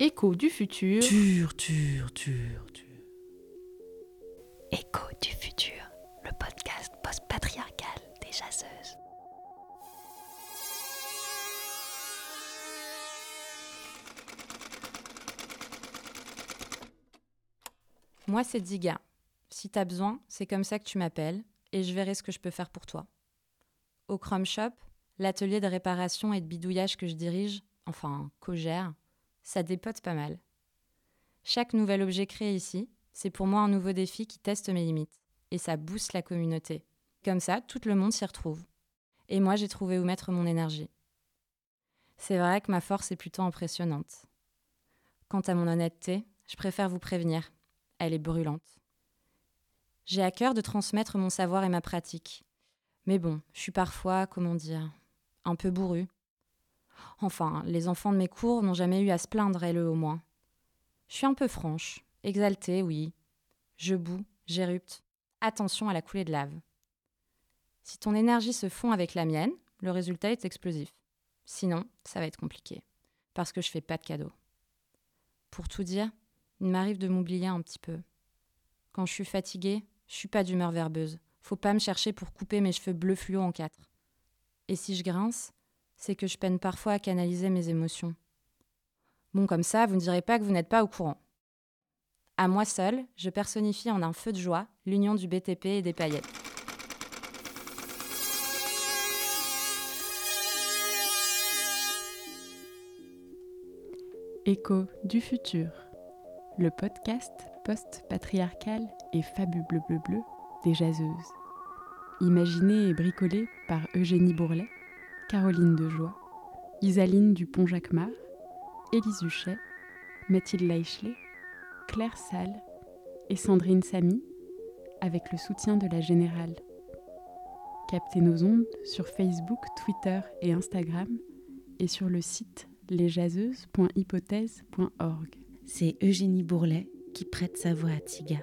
Écho du futur. Tur, tur, tur, tur. Écho du futur, le podcast post-patriarcal des jaseuses. Moi, c'est Diga. Si t'as besoin, c'est comme ça que tu m'appelles et je verrai ce que je peux faire pour toi. Au Chrome Shop, l'atelier de réparation et de bidouillage que je dirige, enfin, co-gère, ça dépote pas mal. Chaque nouvel objet créé ici, c'est pour moi un nouveau défi qui teste mes limites. Et ça booste la communauté. Comme ça, tout le monde s'y retrouve. Et moi, j'ai trouvé où mettre mon énergie. C'est vrai que ma force est plutôt impressionnante. Quant à mon honnêteté, je préfère vous prévenir. Elle est brûlante. J'ai à cœur de transmettre mon savoir et ma pratique. Mais bon, je suis parfois, comment dire, un peu bourrue. Enfin, les enfants de mes cours n'ont jamais eu à se plaindre, elles au moins. Je suis un peu franche, exaltée, oui. Je boue, j'érupte. Attention à la coulée de lave. Si ton énergie se fond avec la mienne, le résultat est explosif. Sinon, ça va être compliqué, parce que je fais pas de cadeaux. Pour tout dire, il m'arrive de m'oublier un petit peu. Quand je suis fatiguée, je suis pas d'humeur verbeuse. Faut pas me chercher pour couper mes cheveux bleus fluo en quatre. Et si je grince, c'est que je peine parfois à canaliser mes émotions. Bon, comme ça, vous ne direz pas que vous n'êtes pas au courant. À moi seule, je personnifie en un feu de joie l'union du BTP et des paillettes. Écho du futur, le podcast post-patriarcal et fabuleux bleu bleu des jaseuses. Imaginé et bricolé par Eugénie Bourlet, Caroline Dejoie, Isaline Dupont-Jacquemart, Élise Huchet, Mathilde Leichelet, Claire Salle et Sandrine Samy, avec le soutien de la Générale. Captez nos ondes sur Facebook, Twitter et Instagram et sur le site lesjaseuses.hypothèse.org. C'est Eugénie Bourlet qui prête sa voix à Tiga.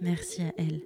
Merci à elle.